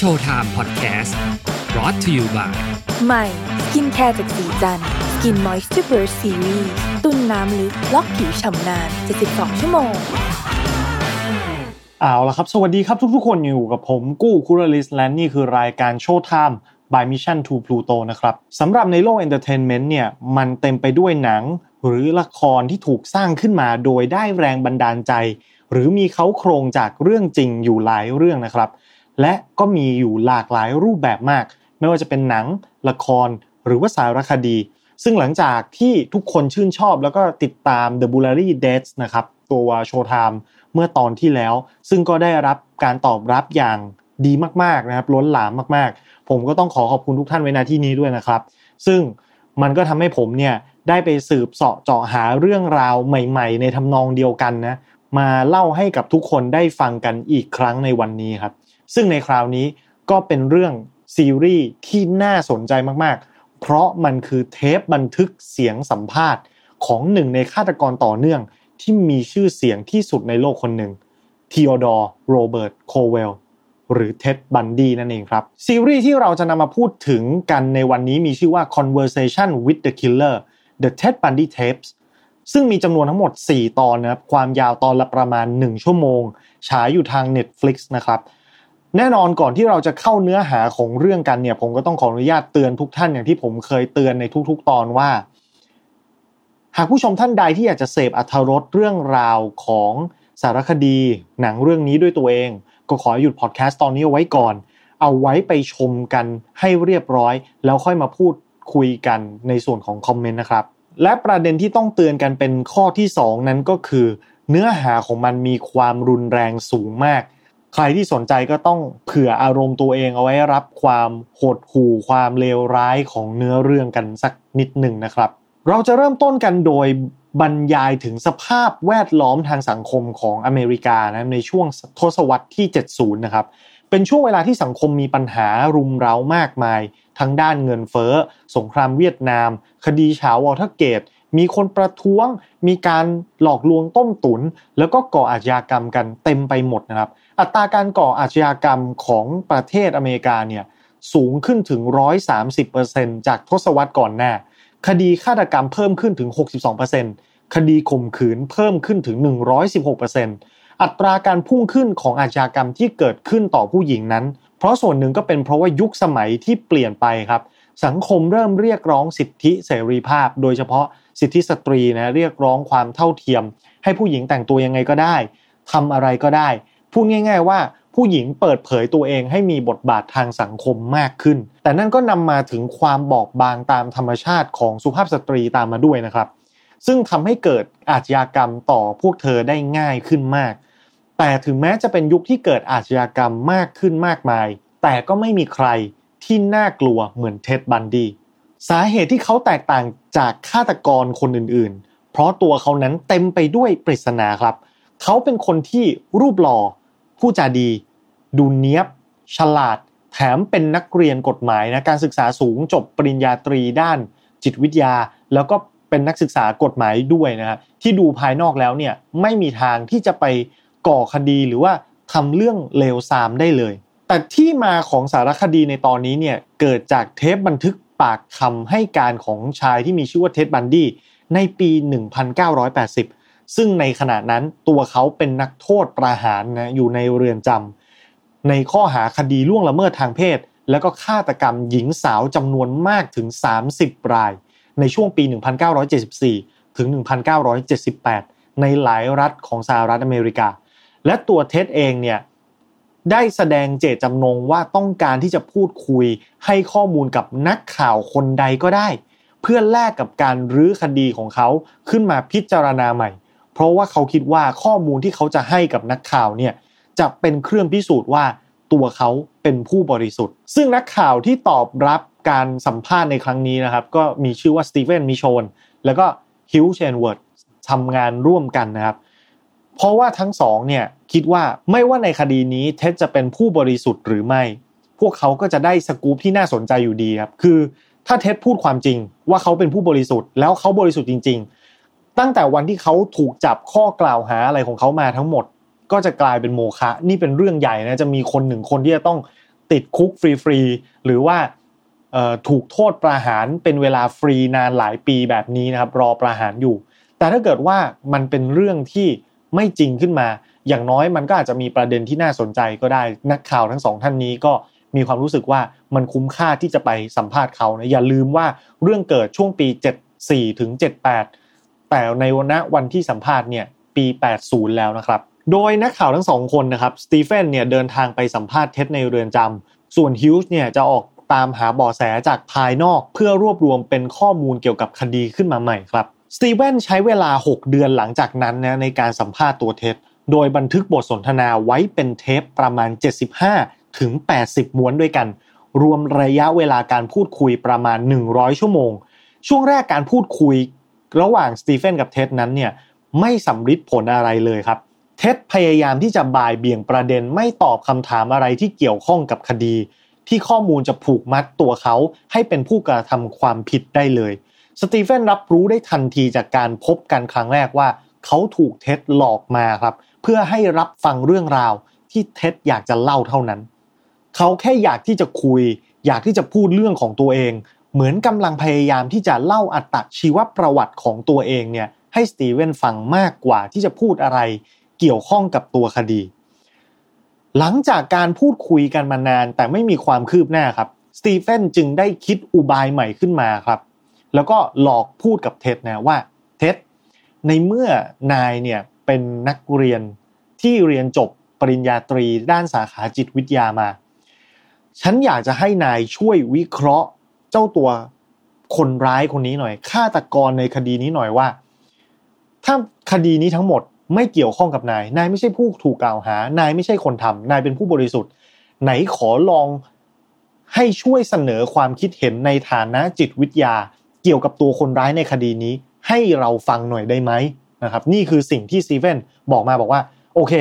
Showtime Podcast brought to you by ใหม่ skincare จากศรีจันทร์ Skin Moisture Burst Series ตุนน้ำลึกล็อกผิวฉ่ำนาน 72 ชั่วโมง เอาละครับ สวัสดีครับทุกๆคนอยู่กับผมกู้คุรลิสและนี่คือรายการโชว์ไทม์ by Mission to Pluto นะครับสำหรับในโลก entertainment เนี่ย มันเต็มไปด้วยหนัง หรือละครที่ถูกสร้างขึ้นมาโดยได้แรงบันดาลใจ หรือมีเขาโครงจากเรื่องจริงอยู่หลายเรื่องนะครับ และก็มีอยู่หลากหลายรูปแบบมาก ไม่ว่าจะเป็นหนัง ละคร หรือว่าสารคดี ซึ่งหลังจากที่ทุกคนชื่นชอบแล้วก็ติดตาม The b u l l a r y Dates นะครับ ตัวโชว์ไทม์เมื่อตอนที่แล้ว ซึ่งก็ได้รับการตอบรับอย่างดีมากๆนะครับ ล้นหลามมากๆ ผมก็ต้องขอขอบคุณทุกท่านไว้ณที่นี้ด้วยนะครับ ซึ่งมันก็ทำให้ผมเนี่ยได้ไปสืบเสาะเจาะหาเรื่องราวใหม่ ๆ ในทำนองเดียวกันนะมาเล่าให้กับทุกคนได้ฟังกันอีกครั้งในวันนี้ครับ ซึ่งในคราวนี้ก็เป็นเรื่องซีรีส์ที่น่าสนใจมากๆ เพราะมันคือเทปบันทึกเสียงสัมภาษณ์ของหนึ่งในฆาตกรต่อเนื่องที่มีชื่อเสียงที่สุดในโลกคนหนึ่งทีโอดอร์โรเบิร์ตโคเวลหรือเท็ดบันดีนั่นเองครับ ซีรีส์ที่เราจะนำมาพูดถึงกันในวันนี้มีชื่อว่า Conversation with the Killer The Ted Bundy Tapes ซึ่งมีจำนวนทั้งหมด 4 ตอนนะครับ ความยาวตอนละประมาณ 1 ชั่วโมง ฉายอยู่ทาง Netflix นะครับ แน่นอนก่อนที่เราจะเข้าเนื้อหาของเรื่องกันเนี่ย ผมก็ต้องขออนุญาตเตือนทุกท่านอย่างที่ผมเคยเตือนในทุก ๆ ตอนว่า หากผู้ชมท่านใดที่อยากจะเสพอัธรสเรื่องราวของสารคดีหนังเรื่องนี้ด้วยตัวเอง ก็ขอหยุดพอดแคสต์ตอนนี้เอาไว้ก่อน เอาไว้ไปชมกันให้เรียบร้อย แล้วค่อยมาพูดคุยกันในส่วนของคอมเมนต์นะครับ และประเด็นที่ต้องเตือนกันเป็นข้อที่ 2 นั้นก็คือ เนื้อหาของมันมีความรุนแรงสูงมาก ใครที่สนใจก็ต้องเผื่ออารมณ์ตัวเองเอาไว้รับความโหดหู่ความเลวร้ายของเนื้อเรื่องกันสักนิดหนึ่งนะครับ เราจะเริ่มต้นกันโดยบรรยายถึงสภาพแวดล้อมทางสังคมของอเมริกานะในช่วงทศวรรษที่ 70 นะครับ เป็นช่วงเวลาที่สังคมมีปัญหารุมเร้ามากมาย ทั้งด้านเงินเฟ้อ สงครามเวียดนาม คดีฉาววอเตอร์เกต มีคนประท้วง มีการหลอกลวงต้มตุ๋น แล้วก็ก่ออาชญากรรมกันเต็มไปหมดนะครับ อัตราการก่ออาชญากรรมของประเทศอเมริกาเนี่ยสูงขึ้นถึง 130%จากทศวรรษก่อนหน้า คดีฆาตกรรมเพิ่มขึ้นถึง 62%คดีข่มขืนเพิ่มขึ้นถึง 116%อัตราการพุ่งขึ้นของอาชญากรรมที่เกิดขึ้นต่อผู้หญิงนั้น เพราะส่วนหนึ่งก็เป็นเพราะว่ายุคสมัยที่เปลี่ยนไปครับ สังคมเริ่มเรียกร้องสิทธิเสรีภาพ โดยเฉพาะสิทธิสตรีนะเรียกร้องความเท่าเทียม ให้ผู้หญิงแต่งตัวยังไงก็ได้ทำอะไรก็ได้ พูดง่าย ๆ ว่าผู้หญิงเปิดเผยตัวเองให้มีบทบาททางสังคมมากขึ้น แต่นั่นก็นำมาถึงความบอบบางตามธรรมชาติของสุภาพสตรีตามมาด้วยนะครับ ซึ่งทำให้เกิดอาชญากรรมต่อพวกเธอได้ง่ายขึ้นมาก แต่ถึงแม้จะเป็นยุคที่เกิดอาชญากรรมมากขึ้นมากมาย แต่ก็ไม่มีใครที่น่ากลัวเหมือนเท็ดบันดี สาเหตุที่เขาแตกต่างจากฆาตกรคนอื่นๆ เพราะตัวเขานั้นเต็มไปด้วยปริศนาครับ เขาเป็นคนที่รูปหล่อ ผู้จาดี ดูเนี้ยบ ฉลาด แถมเป็นนักเรียนกฎหมายนะการศึกษาสูงจบปริญญาตรีด้านจิตวิทยา แล้วก็เป็นนักศึกษากฎหมายด้วยนะฮะที่ดูภายนอกแล้วเนี่ยไม่มีทางที่จะไปก่อคดีหรือว่าทำเรื่องเลวทรามได้เลย แต่ที่มาของสารคดีในตอนนี้เนี่ยเกิดจากเทปบันทึกปากคำให้การของชายที่มีชื่อว่าเท็ดบันดี้ในปี 1980 ซึ่งในขณะนั้นตัวเขาเป็นนักโทษประหารนะอยู่ในเรือนจำในข้อหาคดีล่วงละเมิดทางเพศ แล้วก็ฆาตกรรมหญิงสาวจำนวนมากถึง 30 ราย ในช่วงปี 1974 ถึง 1978 ในหลายรัฐของสหรัฐอเมริกา และตัวเท็ดเองเนี่ยได้แสดงเจตจำนงว่าต้องการที่จะพูดคุยให้ข้อมูลกับนักข่าวคนใดก็ได้ เพื่อแลกกับการรื้อคดีของเขาขึ้นมาพิจารณาใหม่ เพราะว่าเขาคิดว่าข้อมูลที่เขาจะให้กับนักข่าวเนี่ยจะเป็นเครื่องพิสูจน์ว่าตัวเขาเป็นผู้บริสุทธิ์ ซึ่งนักข่าวที่ตอบรับการสัมภาษณ์ในครั้งนี้นะครับ ก็มีชื่อว่าสตีเฟนมิโชนแล้วก็ฮิวจ์ เอนส์เวิร์ธทำงานร่วมกันนะครับ เพราะว่าทั้งสองเนี่ยคิดว่าไม่ว่าในคดีนี้เท็ดจะเป็นผู้บริสุทธิ์หรือไม่ พวกเขาก็จะได้สกู๊ปที่น่าสนใจอยู่ดีครับ คือถ้าเท็ดพูดความจริงว่าเขาเป็นผู้บริสุทธิ์ แล้วเขาบริสุทธิ์จริง ๆ ตั้งแต่วันที่เขาถูกจับข้อกล่าวหาอะไรของเขามาทั้งหมด ก็จะกลายเป็นโมฆะนี่เป็นเรื่องใหญ่นะจะมีคนหนึ่งคนที่จะต้องติดคุกฟรีๆหรือว่าถูกโทษประหารเป็นเวลาฟรีนานหลายปีแบบนี้นะครับ รอประหารอยู่ แต่ถ้าเกิดว่ามันเป็นเรื่องที่ไม่จริงขึ้นมา อย่างน้อยมันก็อาจจะมีประเด็นที่น่าสนใจก็ได้นักข่าวทั้งสองท่านนี้ก็มีความรู้สึกว่ามันคุ้มค่าที่จะไปสัมภาษณ์เขานะอย่าลืมว่าเรื่องเกิดช่วงปี 74ถึง78 แต่ในวันวันที่สัมภาษณ์เนี่ยปี 80 แล้วนะครับ โดยนักข่าวทั้งสองคนนะครับสตีเฟนเนี่ยเดินทางไปสัมภาษณ์เท็จในเรือนจำส่วนฮิวส์เนี่ยจะออกตามหาเบาะแสจากภายนอกเพื่อรวบรวมเป็นข้อมูลเกี่ยวกับคดีขึ้นมาใหม่ครับสตีเวนใช้เวลา 6 เดือนหลังจากนั้นนะในการสัมภาษณ์ตัวเท็จโดยบันทึกบทสนทนาไว้เป็นเทปประมาณ 75 ถึง 80 ม้วนด้วยกัน รวมระยะเวลาการพูดคุยประมาณ 100 ชั่วโมง ช่วงแรกการพูดคุย ระหว่างสตีเฟนกับเท็ดนั้นเนี่ยไม่สำฤทธิ์ผลอะไรเลยครับ เท็ดพยายามที่จะบ่ายเบี่ยงประเด็นไม่ตอบคำถามอะไรที่เกี่ยวข้องกับคดี ที่ข้อมูลจะผูกมัดตัวเขาให้เป็นผู้กระทำความผิดได้เลยสตีเฟนรับรู้ได้ทันทีจากการพบกันครั้งแรกว่า เขาถูกเท็ดหลอกมาครับ เพื่อให้รับฟังเรื่องราวที่เท็ดอยากจะเล่าเท่านั้น เขาแค่อยากที่จะคุย อยากที่จะพูดเรื่องของตัวเอง เหมือนกำลังพยายามที่จะเล่าอัตชีวประวัติของตัวเองเนี่ยให้สตีเวนฟังมากกว่าที่จะพูดอะไรเกี่ยวข้องกับตัวคดี หลังจากการพูดคุยกันมานานแต่ไม่มีความคืบหน้าครับสตีเฟนจึงได้คิดอุบายใหม่ขึ้นมาครับ แล้วก็หลอกพูดกับเท็ดนะว่าเท็ดในเมื่อนายเนี่ยเป็นนักเรียนที่เรียนจบปริญญาตรีด้านสาขาจิตวิทยามา ฉันอยากจะให้นายช่วยวิเคราะห์ เจ้าตัวคนร้ายคนนี้หน่อยฆาตกรในคดีนี้หน่อยว่า ถ้าคดีนี้ทั้งหมดไม่เกี่ยวข้องกับนาย นายไม่ใช่ผู้ถูกกล่าวหา นายไม่ใช่คนทำนายเป็นผู้บริสุทธิ์ ไหนขอลองให้ช่วยเสนอความคิดเห็นในฐานะจิตวิทยา เกี่ยวกับตัวคนร้ายในคดีนี้ ให้เราฟังหน่อยได้ไหมนะครับ นี่คือสิ่งที่ซีเว่นบอกมาบอกว่า โอเค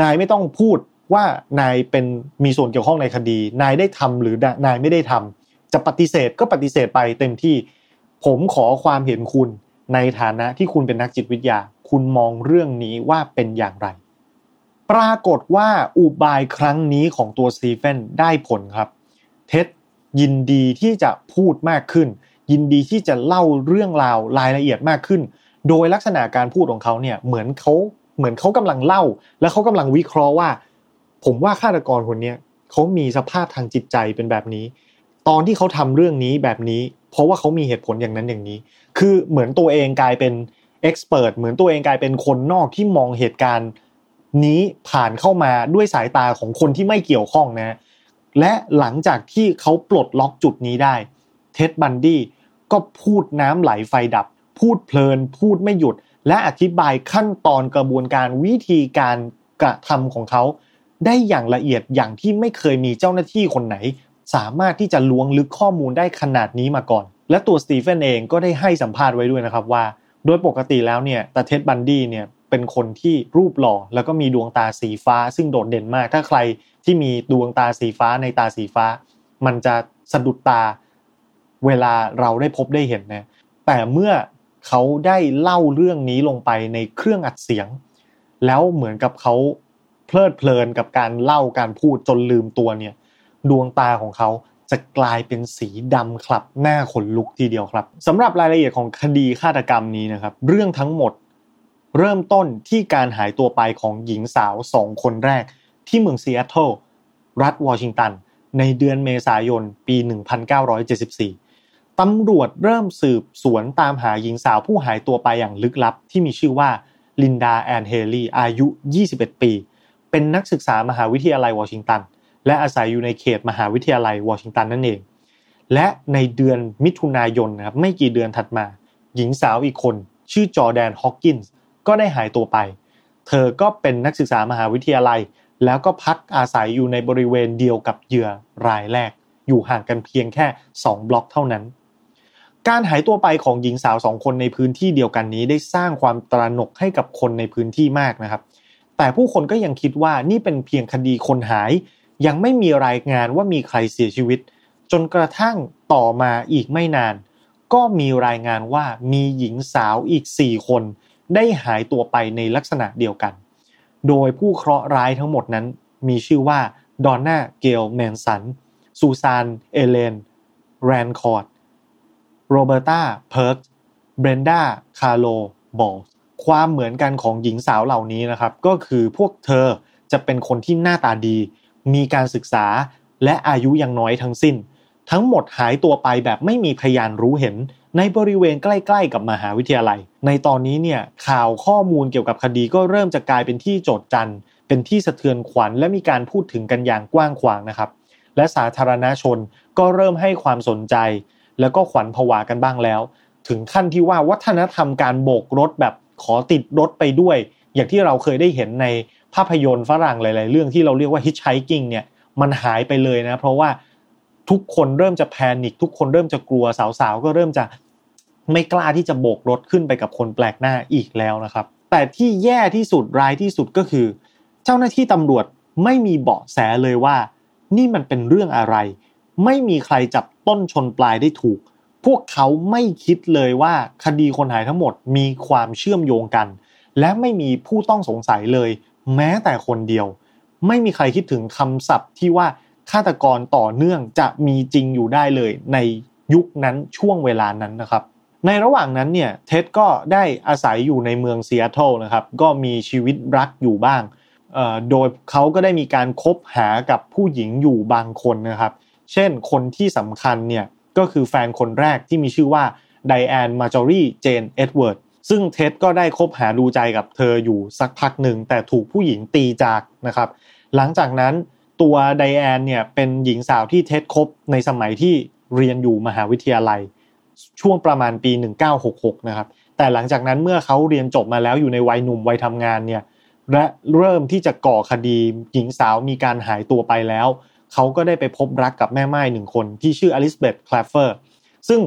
นายไม่ต้องพูดว่านายเป็นมีส่วนเกี่ยวข้องในคดี นายได้ทำหรือนายไม่ได้ทำ จะปฏิเสธก็ปฏิเสธไปเต็มที่ ผมขอความเห็นคุณในฐานะที่คุณเป็นนักจิตวิทยา คุณมองเรื่องนี้ว่าเป็นอย่างไร ปรากฏว่าอุบายครั้งนี้ของตัวสตีเฟนได้ผลครับ เท็ดยินดีที่จะพูดมากขึ้น ยินดีที่จะเล่าเรื่องราวรายละเอียดมากขึ้น โดยลักษณะการพูดของเขาเนี่ยเหมือนเขาเหมือนเขากำลังเล่า แล้วเขากำลังวิเคราะห์ว่า ผมว่าฆาตกรคนนี้เขามีสภาพทางจิตใจเป็นแบบนี้ ตอนที่เขาทำเรื่องนี้แบบนี้ เพราะว่าเขามีเหตุผลอย่างนั้นอย่างนี้ คือเหมือนตัวเองกลายเป็นเอ็กซ์เพรสเหมือนตัวเองกลายเป็นคนนอกที่มองเหตุการณ์นี้ผ่านเข้ามาด้วยสายตาของคนที่ไม่เกี่ยวข้องนะ และหลังจากที่เขาปลดล็อกจุดนี้ได้ เท็ดบันดี้ก็พูดน้ำไหลไฟดับ พูดเพลิน พูดไม่หยุด และอธิบายขั้นตอนกระบวนการวิธีการกระทำของเขา ได้อย่างละเอียดอย่างที่ไม่เคยมีเจ้าหน้าที่คนไหน สามารถที่จะล้วงลึกข้อมูลได้ขนาดนี้มาก่อน และตัวสตีเฟนเองก็ได้ให้สัมภาษณ์ไว้ด้วยนะครับว่า โดยปกติแล้วเนี่ยตาเท็ดบันดี้เนี่ยเป็นคนที่รูปหล่อ แล้วก็มีดวงตาสีฟ้า ซึ่งโดดเด่นมาก ถ้าใครที่มีดวงตาสีฟ้าในตาสีฟ้า มันจะสะดุดตาเวลาเราได้พบได้เห็นนะแต่เมื่อเขาได้เล่าเรื่องนี้ลงไปในเครื่องอัดเสียง แล้วเหมือนกับเขาเพลิดเพลินกับการเล่าการพูดจนลืมตัวเนี่ย ดวงตาของเขาจะกลายเป็นสีดำขลับหน้าขนลุกทีเดียวครับสำหรับรายละเอียดของคดีฆาตกรรมนี้นะครับ เรื่องทั้งหมดเริ่มต้นที่การหายตัวไปของหญิงสาวสองคนแรก ที่เมืองซีแอตเทิลรัฐวอชิงตัน ในเดือนเมษายน ปี 1974 ตำรวจเริ่มสืบสวนตามหาหญิงสาวผู้หายตัวไปอย่างลึกลับ ที่มีชื่อว่าลินดาแอนเฮลีอายุ 21 ปี เป็นนักศึกษามหาวิทยาลัยวอชิงตัน และอาศัยอยู่ในเขตมหาวิทยาลัยวอชิงตันนั่นเอง และในเดือนมิถุนายนนะครับไม่กี่เดือนถัดมา หญิงสาวอีกคน ชื่อจอแดนฮอกกินส์ก็ได้หายตัวไป เธอก็เป็นนักศึกษามหาวิทยาลัย แล้วก็พักอาศัยอยู่ในบริเวณเดียวกับเหยื่อรายแรก อยู่ห่างกันเพียงแค่ 2 บล็อกเท่านั้น การหายตัวไปของหญิงสาวสองคนในพื้นที่เดียวกันนี้ได้สร้างความตระหนกให้กับคนในพื้นที่มากนะครับ แต่ผู้คนก็ยังคิดว่านี่เป็นเพียงคดีคนหาย ยังไม่มีรายงานว่ามีใครเสียชีวิต จนกระทั่งต่อมาอีกไม่นาน ก็มีรายงานว่ามีหญิงสาวอีก 4 คน ได้หายตัวไปในลักษณะเดียวกัน โดยผู้เคราะห์ร้ายทั้งหมดนั้น มีชื่อว่าดอนน่าเกลแมนสันซูซานเอเลนแรนคอร์ดโรเบอร์ตา พาร์กส์เบรนดา แครอลบอลความเหมือนกันของหญิงสาวเหล่านี้นะครับ ก็คือพวกเธอจะเป็นคนที่หน้าตาดี มีการศึกษา และอายุยังน้อยทั้งสิ้น ทั้งหมดหายตัวไปแบบไม่มีพยานรู้เห็น ในบริเวณใกล้ ๆ กับมหาวิทยาลัย ในตอนนี้เนี่ยข่าวข้อมูลเกี่ยวกับคดีก็เริ่มจะกลายเป็นที่โจดจันเป็นที่สะเทือนขวัญและมีการพูดถึงกันอย่างกว้างขวางนะครับ และสาธารณชนก็เริ่มให้ความสนใจ แล้วก็ขวัญผวากันบ้างแล้ว ถึงขั้นที่ว่าวัฒนธรรมการโบกรถแบบขอติดรถไปด้วย อย่างที่เราเคยได้เห็นใน ภาพยนตร์ฝรั่งหลาย ๆ เรื่องที่เราเรียกว่าฮิชไชกิ้งเนี่ยมันหายไปเลยนะ เพราะว่าทุกคนเริ่มจะแพนิคทุกคนเริ่มจะกลัวสาวๆก็เริ่มจะไม่กล้าที่จะโบกรถขึ้นไปกับคนแปลกหน้าอีกแล้วนะครับ แต่ที่แย่ที่สุดร้ายที่สุดก็คือ เจ้าหน้าที่ตำรวจไม่มีเบาะแสเลยว่า นี่มันเป็นเรื่องอะไร ไม่มีใครจับต้นชนปลายได้ถูก พวกเขาไม่คิดเลยว่าคดีคนหายทั้งหมดมีความเชื่อมโยงกัน และไม่มีผู้ต้องสงสัยเลย แม้แต่คนเดียว ไม่มีใครคิดถึงคำศัพท์ที่ว่าฆาตกรต่อเนื่องจะมีจริงอยู่ได้เลย ในยุคนั้นช่วงเวลานั้นนะครับ ในระหว่างนั้นเนี่ยเท็ดก็ได้อาศัยอยู่ในเมืองซีแอตเทิลนะครับก็มีชีวิตรักอยู่บ้างโดยเขาก็ได้มีการคบหากับผู้หญิงอยู่บางคนนะครับ เช่นคนที่สำคัญเนี่ยก็คือแฟนคนแรกที่มีชื่อว่าไดแอนมาจอรี่เจนเอ็ดเวิร์ด ซึ่งเท็ดก็ได้คบหาดูใจกับเธออยู่สักพักหนึ่ง แต่ถูกผู้หญิงตีจากนะครับ หลังจากนั้นตัวไดแอนเนี่ยเป็นหญิงสาวที่เท็ดคบในสมัยที่เรียนอยู่มหาวิทยาลัย ช่วงประมาณปี 1966 นะครับ แต่หลังจากนั้นเมื่อเขาเรียนจบมาแล้วอยู่ในวัยหนุ่มวัยทำงานเนี่ยและเริ่มที่จะก่อคดีหญิงสาวมีการหายตัวไปแล้ว เขาก็ได้ไปพบรักกับแม่ม่ายหนึ่งคนที่ชื่ออลิซาเบธคลาฟเฟอร์ซึ่ง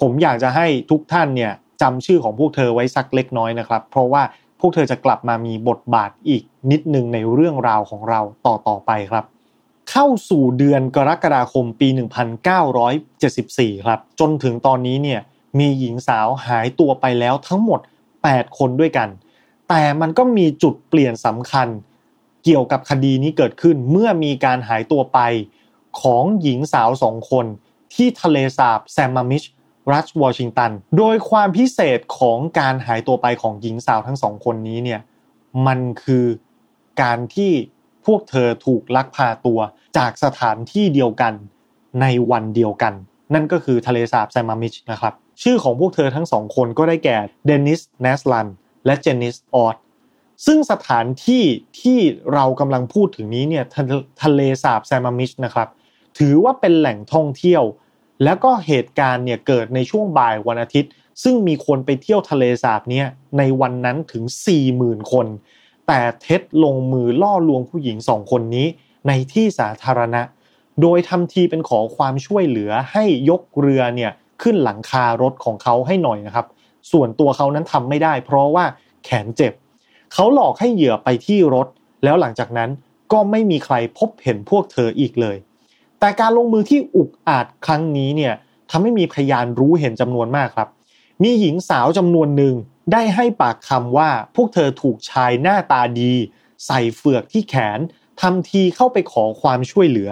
ผมอยากจะให้ทุกท่านเนี่ย จำชื่อของพวกเธอไว้สักเล็กน้อยนะครับ เพราะว่าพวกเธอจะกลับมามีบทบาทอีกนิดนึงในเรื่องราวของเราต่อต่อไปครับ เข้าสู่เดือนกรกฎาคมปี 1974 ครับ จนถึงตอนนี้เนี่ยมีหญิงสาวหายตัวไปแล้วทั้งหมด 8 คนด้วยกัน แต่มันก็มีจุดเปลี่ยนสำคัญ เกี่ยวกับคดีนี้เกิดขึ้นเมื่อมีการหายตัวไปของหญิงสาวสองคนที่ทะเลสาบแซมมามิช รัฐวอชิงตัน โดยความพิเศษของการหายตัวไปของหญิงสาวทั้งสองคนนี้เนี่ยมันคือการที่พวกเธอถูกลักพาตัวจากสถานที่เดียวกันในวันเดียวกัน นั่นก็คือทะเลสาบแซมามิชนะครับชื่อของพวกเธอทั้งสองคนก็ได้แก่เดนิสเนสลันและเจนิสออตต์ซึ่งสถานที่ที่เรากำลังพูดถึงนี้เนี่ยทะเลสาบแซมามิชนะครับถือว่าเป็นแหล่งท่องเที่ยว แล้วก็เหตุการณ์เนี่ยเกิดในช่วงบ่ายวันอาทิตย์ ซึ่งมีคนไปเที่ยวทะเลสาบเนี่ยในวันนั้นถึง 40,000 คน แต่เท็ดลงมือล่อลวงผู้หญิงสองคนนี้ในที่สาธารณะ โดยทำทีเป็นขอความช่วยเหลือให้ยกเรือเนี่ยขึ้นหลังคารถของเขาให้หน่อยนะครับ ส่วนตัวเขานั้นทำไม่ได้ เพราะว่าแขนเจ็บ เขาหลอกให้เหยื่อไปที่รถ แล้วหลังจากนั้นก็ไม่มีใครพบเห็นพวกเธออีกเลย แต่การลงมือที่อุกอาจครั้งนี้เนี่ยทำให้มีพยานรู้เห็นจำนวนมากครับ มีหญิงสาวจำนวนหนึ่งได้ให้ปากคำว่าพวกเธอถูกชายหน้าตาดี ใส่เฟือกที่แขนทำทีเข้าไปขอความช่วยเหลือ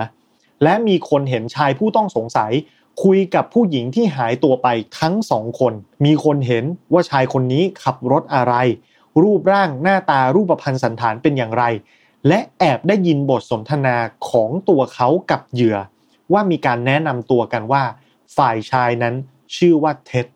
และมีคนเห็นชายผู้ต้องสงสัย คุยกับผู้หญิงที่หายตัวไปทั้งสองคน มีคนเห็นว่าชายคนนี้ขับรถอะไร รูปร่างหน้าตารูปพรรณสันฐานเป็นอย่างไร และแอบได้ยินบทสนทนาของตัวเขากับเหยื่อ ว่ามีการแนะนำตัวกันว่า ฝ่ายชายนั้นชื่อว่าเท็ด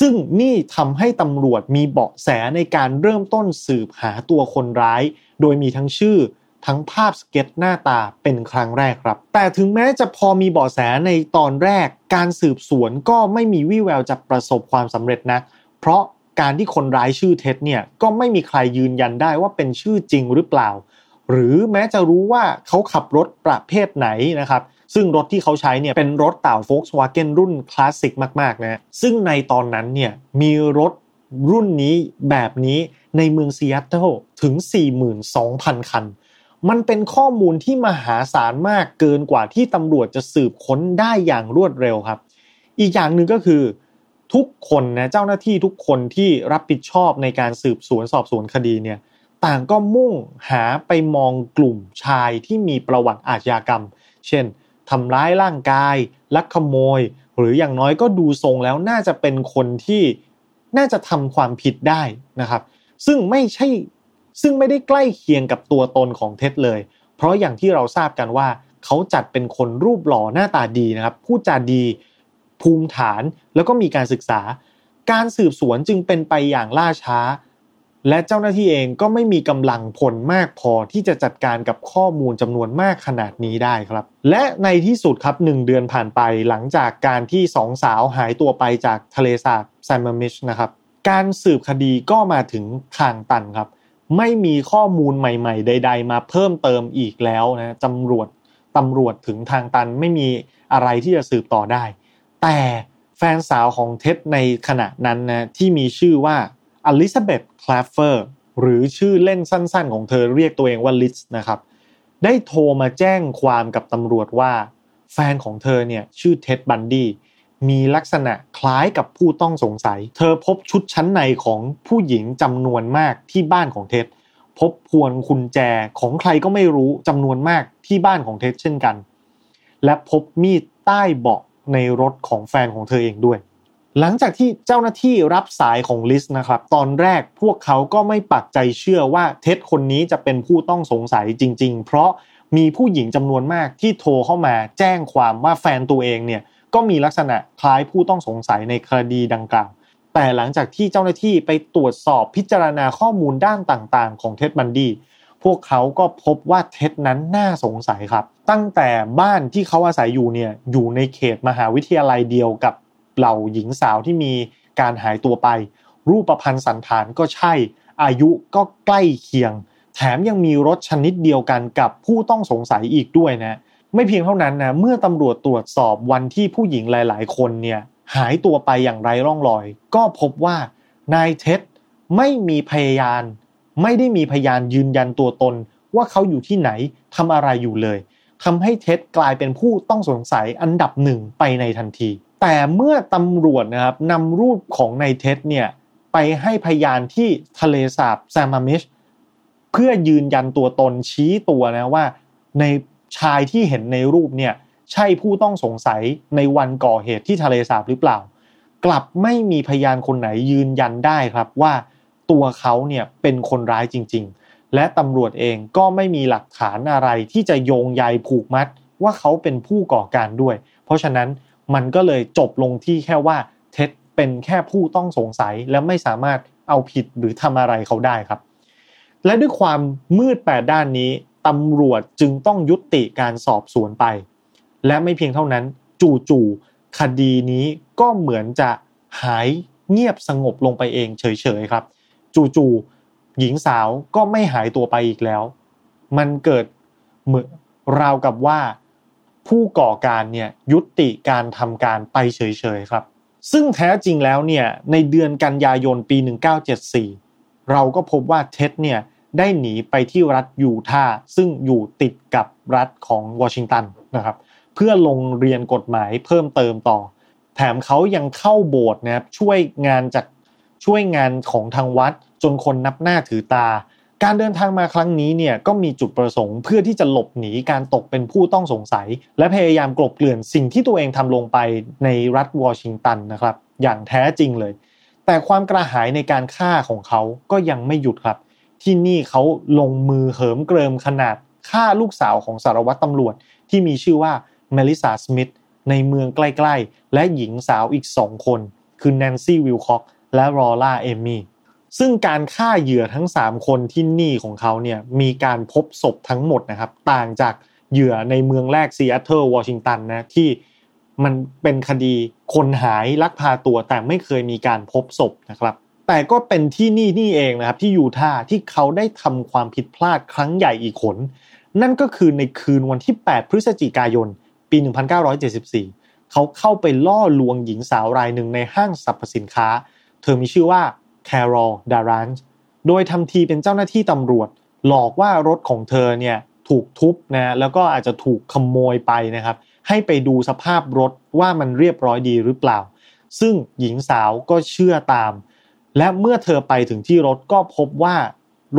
ซึ่งนี่ทำให้ตำรวจมีเบาะแสในการเริ่มต้นสืบหาตัวคนร้าย โดยมีทั้งชื่อทั้งภาพสเก็ตหน้าตาเป็นครั้งแรกครับ แต่ถึงแม้จะพอมีเบาะแสในตอนแรก การสืบสวนก็ไม่มีวี่แววจะประสบความสำเร็จนะ เพราะ การที่คนร้ายชื่อเท็ดเนี่ยก็ไม่มีใครยืนยันได้ว่าเป็นชื่อจริงหรือเปล่า หรือแม้จะรู้ว่าเขาขับรถประเภทไหนนะครับซึ่งรถที่เขาใช้เนี่ยเป็นรถเต่า Volkswagen รุ่นคลาสสิกมากๆนะซึ่งในตอนนั้นเนี่ยมีรถรุ่นนี้แบบนี้ในเมืองซีแอตเทิลถึง 42,000 คัน มันเป็นข้อมูลที่มหาศาลมากเกินกว่าที่ตำรวจจะสืบค้นได้อย่างรวดเร็วครับ อีกอย่างหนึ่งก็คือ ทุกคนนะเจ้าหน้าที่ทุกคนที่รับผิดชอบในการสืบสวนสอบสวนคดีเนี่ยต่างก็มุ่งหาไปมองกลุ่มชายที่มีประวัติอาชญากรรม เช่นทำร้ายร่างกาย ลักขโมย หรืออย่างน้อยก็ดูทรงแล้วน่าจะเป็นคนที่น่าจะทำความผิดได้นะครับ ซึ่งไม่ใช่ซึ่งไม่ได้ใกล้เคียงกับตัวตนของเท็ดเลย เพราะอย่างที่เราทราบกันว่า เขาจัดเป็นคนรูปหล่อหน้าตาดีนะครับ พูดจาดี ภูมิฐาน แล้วก็มีการศึกษา การสืบสวนจึงเป็นไปอย่างล่าช้า และเจ้าหน้าที่เองก็ไม่มีกำลังผลมากพอที่จะจัดการกับข้อมูลจำนวนมากขนาดนี้ได้ครับ และในที่สุดครับหนึ่งเดือนผ่านไปหลังจากการที่สองสาวหายตัวไปจากทะเลสาบแซมมามิชนะครับการสืบคดีก็มาถึงทางตันครับ ไม่มีข้อมูลใหม่ๆ ใด ๆ มาเพิ่มเติมอีกแล้วนะตำรวจตำรวจถึงทางตันไม่มีอะไรที่จะสืบต่อได้ แต่แฟนสาวของเท็ดในขณะนั้นนะที่มีชื่อว่าอลิซาเบธคลาฟเฟอร์หรือชื่อเล่นสั้นๆ ของเธอเรียกตัวเองว่าลิสนะครับ ได้โทรมาแจ้งความกับตำรวจว่า แฟนของเธอเนี่ยชื่อเท็ดบันดี้มีลักษณะคล้ายกับผู้ต้องสงสัย เธอพบชุดชั้นในของผู้หญิงจำนวนมากที่บ้านของเท็ดพบพวงกุญแจของใครก็ไม่รู้จำนวนมากที่บ้านของเท็ดเช่นกัน และพบมีดใต้เบาะ ในรถของแฟนของเธอเองด้วย หลังจากที่เจ้าหน้าที่รับสายของลิสนะครับ ตอนแรกพวกเขาก็ไม่ปักใจเชื่อว่าเท็ดคนนี้จะเป็นผู้ต้องสงสัยจริง ๆ เพราะมีผู้หญิงจำนวนมากที่โทรเข้ามาแจ้งความว่าแฟนตัวเองเนี่ยก็มีลักษณะคล้ายผู้ต้องสงสัยในคดีดังกล่าว แต่หลังจากที่เจ้าหน้าที่ไปตรวจสอบพิจารณาข้อมูลด้านต่างๆ ของเท็ดบันดี้ พวกเขาก็พบว่าเท็ดนั้นน่าสงสัยครับ ตั้งแต่บ้านที่เขาอาศัยอยู่เนี่ยอยู่ในเขตมหาวิทยาลัยเดียวกับเหล่าหญิงสาวที่มีการหายตัวไป รูปพันธ์สันฐานก็ใช่ อายุก็ใกล้เคียง แถมยังมีรถชนิดเดียวกันกับผู้ต้องสงสัยอีกด้วยนะ ไม่เพียงเท่านั้นนะเมื่อตำรวจตรวจสอบวันที่ผู้หญิงหลาย ๆ คนเนี่ยหายตัวไปอย่างไร้ร่องรอย ก็พบว่านายเท็ดไม่มีพยาน ไม่ได้มีพยานยืนยันตัวตน ว่าเขาอยู่ที่ไหนทำอะไรอยู่เลยทำให้เท็ดกลายเป็นผู้ต้องสงสัยอันดับหนึ่งไปในทันที แต่เมื่อตำรวจนะครับนำรูปของนายเท็ดเนี่ยไปให้พยานที่ทะเลสาบแซมมามิชเพื่อยืนยันตัวตนชี้ตัวนะว่า ในชายที่เห็นในรูปเนี่ยใช่ผู้ต้องสงสัยในวันก่อเหตุที่ทะเลสาบหรือเปล่า กลับไม่มีพยานคนไหนยืนยันได้ครับว่า ตัวเขาเนี่ยเป็นคนร้ายจริง ๆ และตำรวจเองก็ไม่มีหลักฐานอะไรที่จะโยงใยผูกมัดว่าเขาเป็นผู้ก่อการด้วย เพราะฉะนั้นมันก็เลยจบลงที่แค่ว่าเท็ดเป็นแค่ผู้ต้องสงสัยและไม่สามารถเอาผิดหรือทำอะไรเขาได้ครับ และด้วยความมืดแปดด้านนี้ตำรวจจึงต้องยุติการสอบสวนไป และไม่เพียงเท่านั้นจู่ๆคดีนี้ก็เหมือนจะหายเงียบสงบลงไปเองเฉยๆครับ จู่ๆหญิงสาวก็ไม่หายตัวไปอีกแล้ว มันเกิดเหมือนราวกับว่าผู้ก่อการเนี่ยยุติการทำการไปเฉยๆครับ ซึ่งแท้จริงแล้วเนี่ยในเดือนกันยายนปี 1974 เราก็พบว่าเท็ดเนี่ยได้หนีไปที่รัฐยูทาห์ซึ่งอยู่ติดกับรัฐของวอชิงตันนะครับเพื่อลงเรียนกฎหมายเพิ่มเติมต่อ แถมเขายังเข้าโบสถ์นะครับช่วยงานจาก ช่วยงานของทางวัดจนคนนับหน้าถือตา การเดินทางมาครั้งนี้เนี่ยก็มีจุดประสงค์เพื่อที่จะหลบหนีการตกเป็นผู้ต้องสงสัย และพยายามกลบเกลื่อนสิ่งที่ตัวเองทำลงไปในรัฐวอชิงตันนะครับ อย่างแท้จริงเลย แต่ความกระหายในการฆ่าของเขาก็ยังไม่หยุดครับ ที่นี่เขาลงมือเหิมเกริมขนาดฆ่าลูกสาวของสารวัตรตำรวจที่มีชื่อว่าเมลิซาสมิธในเมืองใกล้ ๆ และหญิงสาวอีกสองคน คือแนนซี่วิลคอก และลอร่าเอมี่ซึ่งการฆ่าเหยื่อทั้ง 3 คนที่นี่ของเขาเนี่ยมีการพบศพทั้งหมดนะครับ ต่างจากเหยื่อในเมืองแรกซีแอตเทิลวอชิงตันนะที่มันเป็นคดีคนหายลักพาตัวแต่ไม่เคยมีการพบศพนะครับ แต่ก็เป็นที่นี่นี่เองนะครับที่ยูทาห์ที่เขาได้ทำความผิดพลาดครั้งใหญ่อีกหนนั่นก็คือในคืนวันที่ 8 พฤศจิกายน ปี 1974 เขาเข้าไปล่อลวงหญิงสาวรายหนึ่งในห้างสรรพสินค้า เธอมีชื่อว่าแคโรลดารันโดยทำทีเป็นเจ้าหน้าที่ตำรวจ หลอกว่ารถของเธอเนี่ยถูกทุบนะแล้วก็อาจจะถูกขโมยไปนะครับ ให้ไปดูสภาพรถว่ามันเรียบร้อยดีหรือเปล่า ซึ่งหญิงสาวก็เชื่อตาม และเมื่อเธอไปถึงที่รถก็พบว่า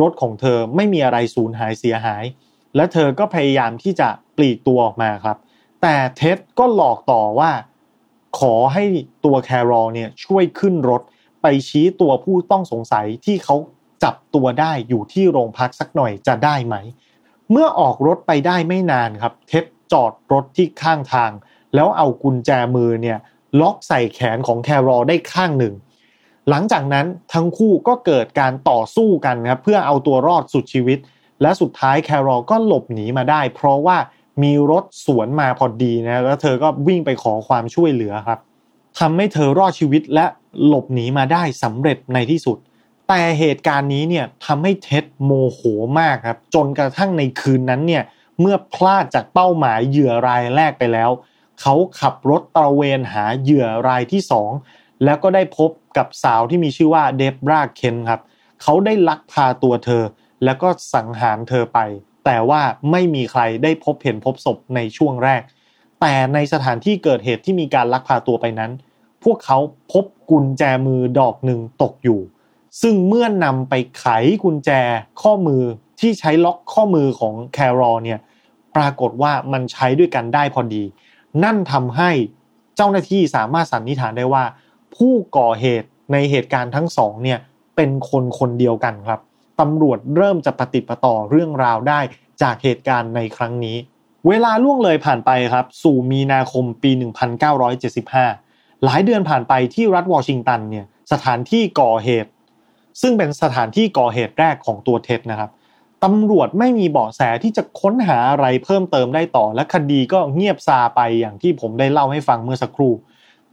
รรถของเธอไม่มีอะไรสูญหายเสียหาย และเธอก็พยายามที่จะปลีกตัวออกมาครับ แต่เท็ดก็หลอกต่อว่า ขอให้ตัวแครอลเนี่ยช่วยขึ้นรถ ไปชี้ตัวผู้ต้องสงสัยที่เขาจับตัวได้อยู่ที่โรงพักสักหน่อยจะได้ไหม เมื่อออกรถไปได้ไม่นานครับ เท็ดจอดรถที่ข้างทาง แล้วเอากุญแจมือเนี่ยล็อกใส่แขนของแครอได้ข้างหนึ่ง หลังจากนั้นทั้งคู่ก็เกิดการต่อสู้กันครับเพื่อเอาตัวรอดสุดชีวิต และสุดท้ายแครอก็หลบหนีมาได้ เพราะว่ามีรถสวนมาพอดีนะแล้วเธอก็วิ่งไปขอความช่วยเหลือครับทำให้เธอรอดชีวิตและ หลบหนีมาได้สำเร็จในที่สุด แต่เหตุการณ์นี้เนี่ยทำให้เท็ดโมโหมากครับ จนกระทั่งในคืนนั้นเนี่ยเมื่อพลาดจากเป้าหมายเหยื่อรายแรกไปแล้ว เขาขับรถตระเวนหาเหยื่อรายที่สองแล้วก็ได้พบกับสาวที่มีชื่อว่าเดบราเคนครับ เขาได้ลักพาตัวเธอ แล้วก็สังหารเธอไป แต่ว่าไม่มีใครได้พบเห็นพบศพในช่วงแรก แต่ในสถานที่เกิดเหตุที่มีการลักพาตัวไปนั้น พวกเขาพบ กุญแจมือดอกหนึ่งตกอยู่ ซึ่งเมื่อนำไปไขกุญแจข้อมือที่ใช้ล็อกข้อมือของแครอเนี่ยปรากฏว่ามันใช้ด้วยกันได้พอดี นั่นทำให้เจ้าหน้าที่สามารถสันนิษฐานได้ว่า ผู้ก่อเหตุในเหตุการณ์ทั้งสองเนี่ยเป็นคนคนเดียวกันครับตำรวจเริ่มจะปฏิปต่อเรื่องราวได้จากเหตุการณ์ในครั้งนี้ เวลาล่วงเลยผ่านไปครับ สู่มีนาคมปี 1975 หลายเดือนผ่านไปที่รัฐวอชิงตันเนี่ยสถานที่ก่อเหตุ ซึ่งเป็นสถานที่ก่อเหตุแรกของตัวเท็ดนะครับตำรวจไม่มีเบาะแสที่จะค้นหาอะไรเพิ่มเติมได้ต่อ และคดีก็เงียบซาไปอย่างที่ผมได้เล่าให้ฟังเมื่อสักครู่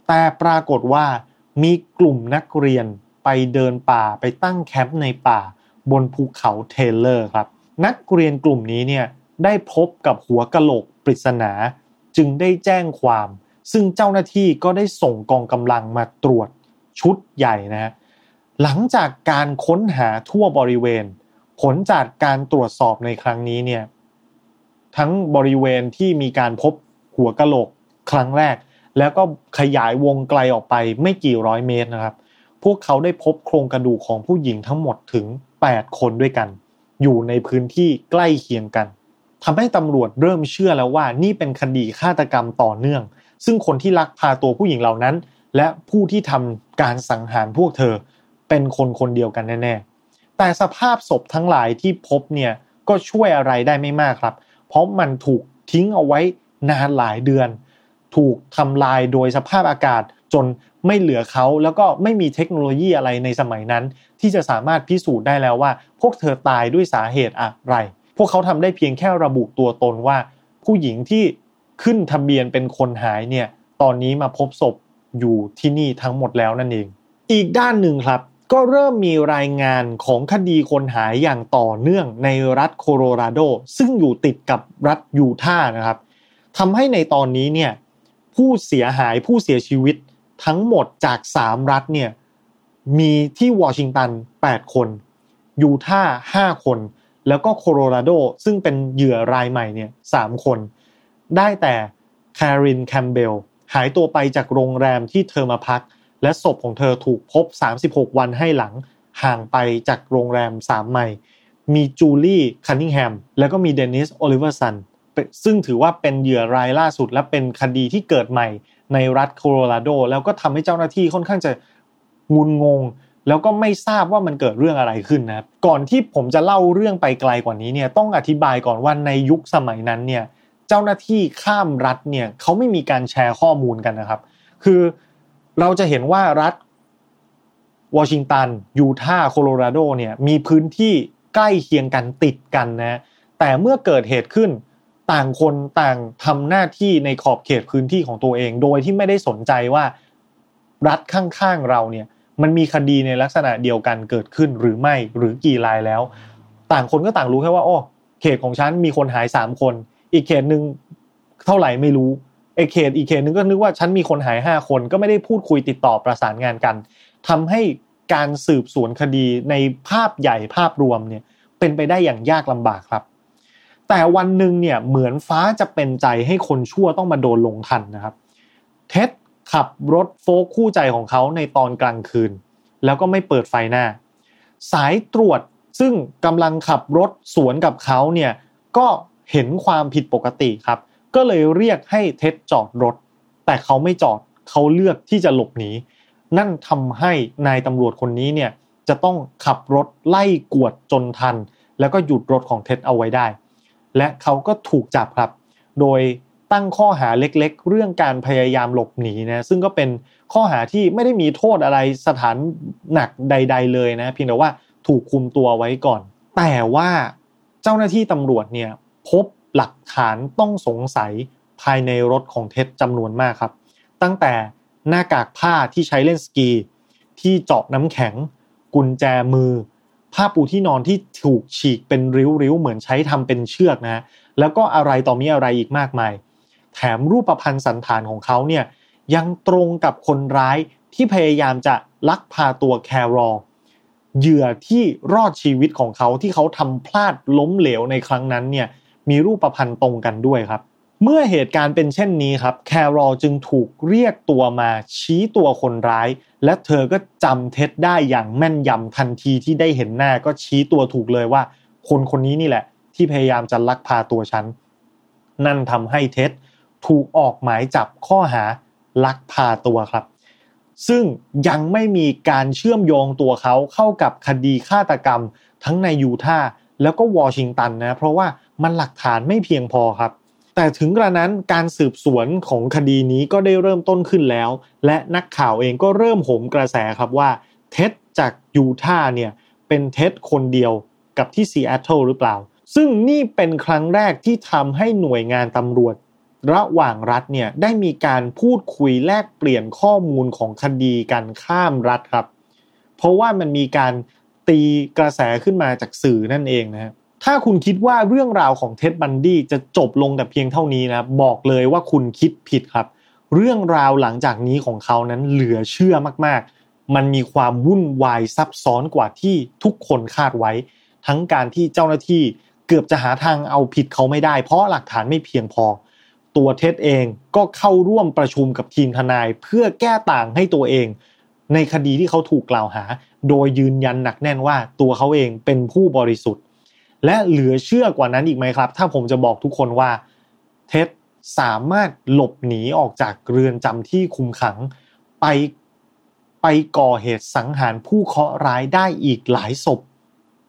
แต่ปรากฏว่ามีกลุ่มนักเรียนไปเดินป่าไปตั้งแคมป์ในป่า บนภูเขาเทเลอร์ครับ นักเรียนกลุ่มนี้เนี่ยได้พบกับหัวกะโหลกปริศนา จึงได้แจ้งความ ซึ่งเจ้าหน้าที่ก็ได้ส่งกองกำลังมาตรวจชุดใหญ่นะฮะหลังจากการค้นหาทั่วบริเวณ ผลจากการตรวจสอบในครั้งนี้เนี่ยทั้งบริเวณที่มีการพบหัวกะโหลกครั้งแรก แล้วก็ขยายวงไกลออกไปไม่กี่ร้อยเมตรนะครับ พวกเขาได้พบโครงกระดูกของผู้หญิงทั้งหมดถึง 8 คนด้วยกัน อยู่ในพื้นที่ใกล้เคียงกันทำให้ตำรวจเริ่มเชื่อแล้วว่านี่เป็นคดีฆาตกรรมต่อเนื่อง ซึ่งคนที่ลักพาตัวผู้หญิงเหล่านั้น และผู้ที่ทำการสังหารพวกเธอ เป็นคนคนเดียวกันแน่ๆ แต่สภาพศพทั้งหลายที่พบเนี่ยก็ช่วยอะไรได้ไม่มากครับ เพราะมันถูกทิ้งเอาไว้นานหลายเดือน ถูกทำลายโดยสภาพอากาศจนไม่เหลือเขาแล้วก็ไม่มีเทคโนโลยีอะไรในสมัยนั้น ที่จะสามารถพิสูจน์ได้แล้วว่า พวกเธอตายด้วยสาเหตุอะไร พวกเขาทำได้เพียงแค่ระบุตัวตนว่า ผู้หญิงที่ ขึ้นทะเบียนเป็นคนหายเนี่ยตอนนี้มาพบศพอยู่ที่นี่ทั้งหมดแล้วนั่นเอง อีกด้านหนึ่งครับ ก็เริ่มมีรายงานของคดีคนหายอย่างต่อเนื่องในรัฐโคโลราโด ซึ่งอยู่ติดกับรัฐยูทาห์นะครับทำให้ในตอนนี้เนี่ยผู้เสียหายผู้เสียชีวิตทั้งหมดจาก 3 รัฐเนี่ยมีที่วอชิงตัน 8 คนยูทาห์5คน แล้วก็โคโลราโด ซึ่งเป็นเหยื่อรายใหม่เนี่ย3คน ได้แต่แครินแคมเบลหายตัวไปจากโรงแรมที่เธอมาพัก และศพของเธอถูกพบ 36 วันให้หลัง ห่างไปจากโรงแรม 3 ไมล์มีจูลี่คันนิงแฮมแล้วก็มีเดนิสโอลิเวอร์สันซึ่งถือว่าเป็นเหยื่อรายล่าสุด และเป็นคดีที่เกิดใหม่ในรัฐโคโลราโด แล้วก็ทำให้เจ้าหน้าที่ค่อนข้างจะงุนงง แล้วก็ไม่ทราบว่ามันเกิดเรื่องอะไรขึ้นนะครับก่อนที่ผมจะเล่าเรื่องไปไกลกว่านี้เนี่ยต้องอธิบายก่อนว่าในยุคสมัยนั้นเนี่ย เจ้าหน้าที่ข้ามรัฐเนี่ยเขาไม่มีการแชร์ข้อมูลกันนะครับ คือเราจะเห็นว่ารัฐวอชิงตันยูทาห์โคโลราโดเนี่ยมีพื้นที่ใกล้เคียงกันติดกันนะแต่เมื่อเกิดเหตุขึ้นต่างคนต่างทำหน้าที่ในขอบเขตพื้นที่ของตัวเอง โดยที่ไม่ได้สนใจว่ารัฐข้างๆเราเนี่ยมันมีคดีในลักษณะเดียวกันเกิดขึ้นหรือไม่หรือกี่รายแล้ว ต่างคนก็ต่างรู้แค่ว่าโอ้เขตของฉันมีคนหายสามคน อีกเขตหนึ่งเท่าไหร่ไม่รู้ไอเขตอีกเขตหนึ่งก็นึกว่าฉันมีคนหายห้าคนก็ไม่ได้พูดคุยติดต่อประสานงานกันทำให้การสืบสวนคดีในภาพใหญ่ภาพรวมเนี่ยเป็นไปได้อย่างยากลำบากครับ แต่วันหนึ่งเนี่ยเหมือนฟ้าจะเป็นใจให้คนชั่วต้องมาโดนลงทันนะครับเท็ดขับรถโฟกคู่ใจของเขาในตอนกลางคืน แล้วก็ไม่เปิดไฟหน้า สายตรวจซึ่งกำลังขับรถสวนกับเขาเนี่ยก็ เห็นความผิดปกติครับ ก็เลยเรียกให้เท็ดจอดรถ แต่เขาไม่จอดเขาเลือกที่จะหลบหนีนั่นทำให้นายตำรวจคนนี้เนี่ยจะต้องขับรถไล่กวดจนทัน แล้วก็หยุดรถของเท็ดเอาไว้ได้ และเขาก็ถูกจับครับ โดยตั้งข้อหาเล็กๆ เรื่องการพยายามหลบหนีนะซึ่งก็เป็นข้อหาที่ไม่ได้มีโทษอะไรสถานหนักใด ๆ เลยนะเพียงแต่ว่าถูกคุมตัวไว้ก่อน แต่ว่าเจ้าหน้าที่ตำรวจเนี่ย พบหลักฐานต้องสงสัยภายในรถของเท็ดจำนวนมากครับ ตั้งแต่หน้ากากผ้าที่ใช้เล่นสกี ที่เจาะน้ำแข็ง กุญแจมือ ผ้าปูที่นอนที่ถูกฉีกเป็นริ้วๆ เหมือนใช้ทำเป็นเชือกนะแล้วก็อะไรต่อมีอะไรอีกมากมาย แถมรูปพันธ์สันฐานของเขาเนี่ยยังตรงกับคนร้ายที่พยายามจะลักพาตัวแครอลเหยื่อที่รอดชีวิตของเขาที่เขาทำพลาดล้มเหลวในครั้งนั้นเนี่ย มีรูปประพันธ์ตรงกันด้วยครับ เมื่อเหตุการณ์เป็นเช่นนี้ครับแครอลจึงถูกเรียกตัวมาชี้ตัวคนร้าย และเธอก็จำเท็ดได้อย่างแม่นยำทันทีที่ได้เห็นหน้าก็ชี้ตัวถูกเลยว่า คนคนนี้นี่แหละ ที่พยายามจะลักพาตัวฉัน นั่นทำให้เท็ดถูกออกหมายจับข้อหาลักพาตัวครับ ซึ่งยังไม่มีการเชื่อมโยงตัวเขาเข้ากับคดีฆาตกรรมทั้งในยูทาห์ แล้วก็วอชิงตันนะเพราะว่ามันหลักฐานไม่เพียงพอครับ แต่ถึงกระนั้นการสืบสวนของคดีนี้ก็ได้เริ่มต้นขึ้นแล้ว และนักข่าวเองก็เริ่มโหมกระแสครับว่าเท็ดจากยูทาห์เนี่ยเป็นเท็ดคนเดียวกับที่ซีแอตเทิลหรือเปล่า ซึ่งนี่เป็นครั้งแรกที่ทำให้หน่วยงานตำรวจ ระหว่างรัฐเนี่ยได้มีการพูดคุยแลกเปลี่ยนข้อมูลของคดีกันข้ามรัฐครับ เพราะว่ามันมีการ ตีกระแสขึ้นมาจากสื่อนั่นเองนะครับถ้าคุณคิดว่าเรื่องราวของเท็ดบันดี้จะจบลงแต่เพียงเท่านี้นะบอกเลยว่าคุณคิดผิดครับ เรื่องราวหลังจากนี้ของเขานั้นเหลือเชื่อมากๆ มันมีความวุ่นวายซับซ้อนกว่าที่ทุกคนคาดไว้ ทั้งการที่เจ้าหน้าที่เกือบจะหาทางเอาผิดเขาไม่ได้ เพราะหลักฐานไม่เพียงพอ ตัวเท็ดเองก็เข้าร่วมประชุมกับทีมทนายเพื่อแก้ต่างให้ตัวเอง ในคดีที่เขาถูกกล่าวหา โดยยืนยันหนักแน่นว่าตัวเขาเองเป็นผู้บริสุทธิ์ และเหลือเชื่อกว่านั้นอีกไหมครับ ถ้าผมจะบอกทุกคนว่า เท็ดสามารถหลบหนีออกจากเรือนจำที่คุมขัง ไปไปก่อเหตุสังหารผู้เคราะห์ร้ายได้อีกหลายศพ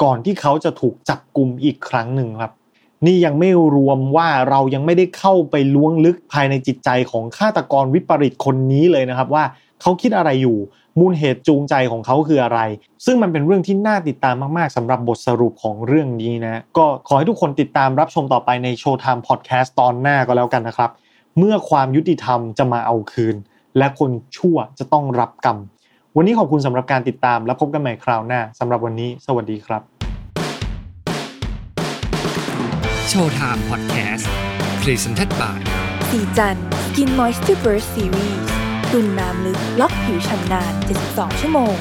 ก่อนที่เขาจะถูกจับกลุ่มอีกครั้งหนึ่งครับ นี่ยังไม่รวมว่าเรายังไม่ได้เข้าไปล้วงลึกภายในจิตใจของฆาตกรวิปริตคนนี้เลยนะครับว่าเขาคิดอะไรอยู่ มูลเหตุจูงใจของเขาคืออะไร ซึ่งมันเป็นเรื่องที่น่าติดตามมาก ๆสำหรับบทสรุปของเรื่องนี้นะ ก็ขอให้ทุกคนติดตามรับชมต่อไปในโชว์ไทม์พอดแคสต์ตอนหน้าก็แล้วกันนะครับ เมื่อความยุติธรรมจะมาเอาคืน และคนชั่วจะต้องรับกรรม วันนี้ขอบคุณสำหรับการติดตามและพบกันใหม่คราวหน้าสำหรับวันนี้ สวัสดีครับโชว์ไทม์พอดแคสต์ Presented by สีจัน Skin Moisture Burst Series ดูนน้ำลึก ล็อกผิวชำนาน72 ชั่วโมง